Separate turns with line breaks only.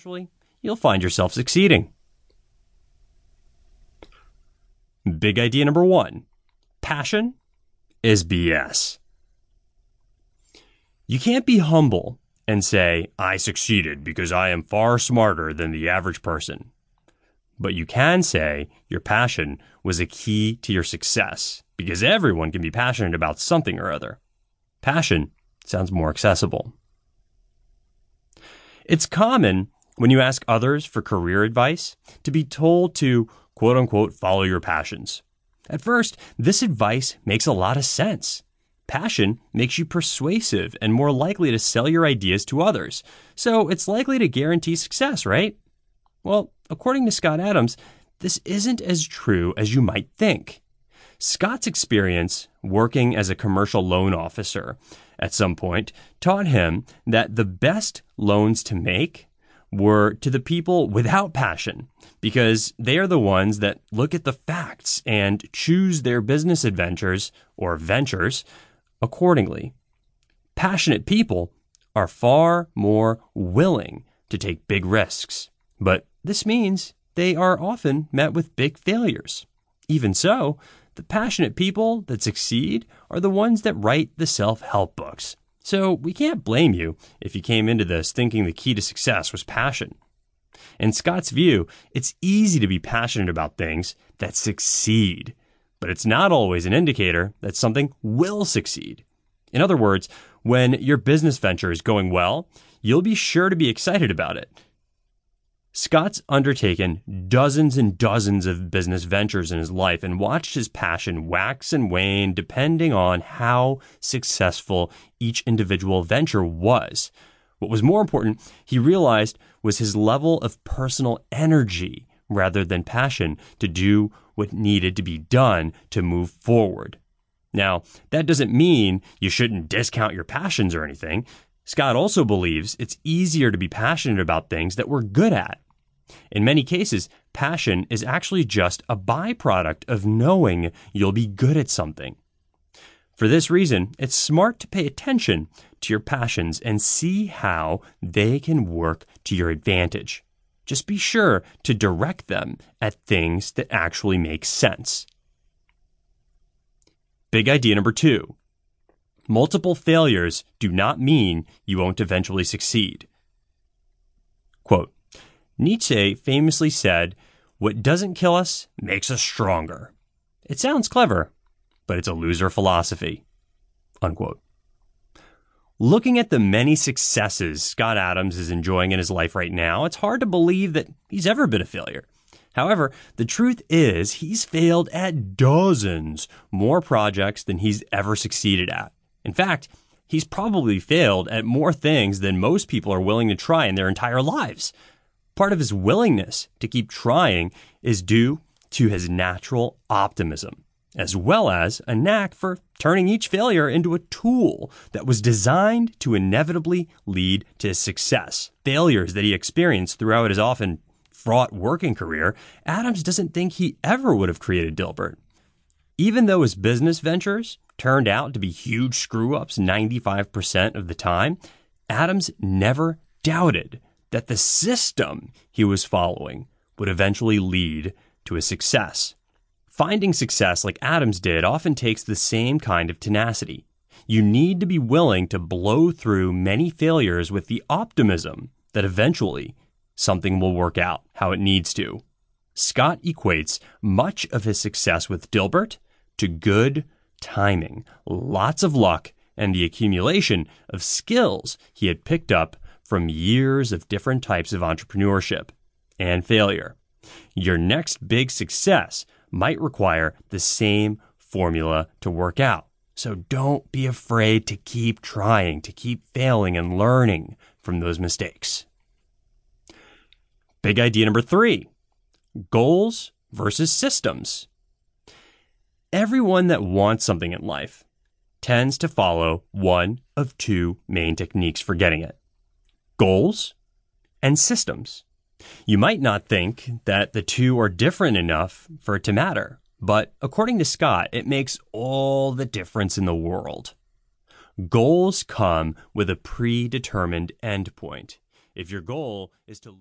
eventually you'll find yourself succeeding. Big idea number one passion is BS. You can't be humble and say, I succeeded because I am far smarter than the average person. But you can say your passion was a key to your success because everyone can be passionate about something or other. Passion sounds more accessible. It's common when you ask others for career advice to be told to quote unquote follow your passions. At first, this advice makes a lot of sense. Passion makes you persuasive and more likely to sell your ideas to others, so it's likely to guarantee success, right? Well, according to Scott Adams, this isn't as true as you might think. Scott's experience working as a commercial loan officer at some point taught him that the best loans to make were to the people without passion because they are the ones that look at the facts and choose their business adventures or ventures accordingly. Passionate people are far more willing to take big risks, but this means they are often met with big failures. Even so, the passionate people that succeed are the ones that write the self help books. So we can't blame you if you came into this thinking the key to success was passion. In Scott's view, it's easy to be passionate about things that succeed, but it's not always an indicator that something will succeed. In other words, when your business venture is going well, you'll be sure to be excited about it. Scott's undertaken dozens and dozens of business ventures in his life and watched his passion wax and wane depending on how successful each individual venture was. What was more important, he realized, was his level of personal energy rather than passion to do what needed to be done to move forward. Now, that doesn't mean you shouldn't discount your passions or anything. Scott also believes it's easier to be passionate about things that we're good at. In many cases, passion is actually just a byproduct of knowing you'll be good at something. For this reason, it's smart to pay attention to your passions and see how they can work to your advantage. Just be sure to direct them at things that actually make sense. Big idea number two multiple failures do not mean you won't eventually succeed. Quote Nietzsche famously said, What doesn't kill us makes us stronger. It sounds clever, but it's a loser philosophy. Unquote. Looking at the many successes Scott Adams is enjoying in his life right now, it's hard to believe that he's ever been a failure. However, the truth is he's failed at dozens more projects than he's ever succeeded at. In fact, he's probably failed at more things than most people are willing to try in their entire lives. Part of his willingness to keep trying is due to his natural optimism, as well as a knack for turning each failure into a tool that was designed to inevitably lead to success. Failures that he experienced throughout his often fraught working career, Adams doesn't think he ever would have created Dilbert. Even though his business ventures turned out to be huge screw ups 95% of the time, Adams never doubted that the system he was following would eventually lead to a success. Finding success like Adams did often takes the same kind of tenacity. You need to be willing to blow through many failures with the optimism that eventually something will work out how it needs to. Scott equates much of his success with Dilbert to good timing, lots of luck, and the accumulation of skills he had picked up from years of different types of entrepreneurship and failure. Your next big success might require the same formula to work out. So don't be afraid to keep trying, to keep failing and learning from those mistakes. Big idea number three goals versus systems. Everyone that wants something in life tends to follow one of two main techniques for getting it goals and systems. You might not think that the two are different enough for it to matter, but according to Scott, it makes all the difference in the world. Goals come with a predetermined endpoint. If your goal is to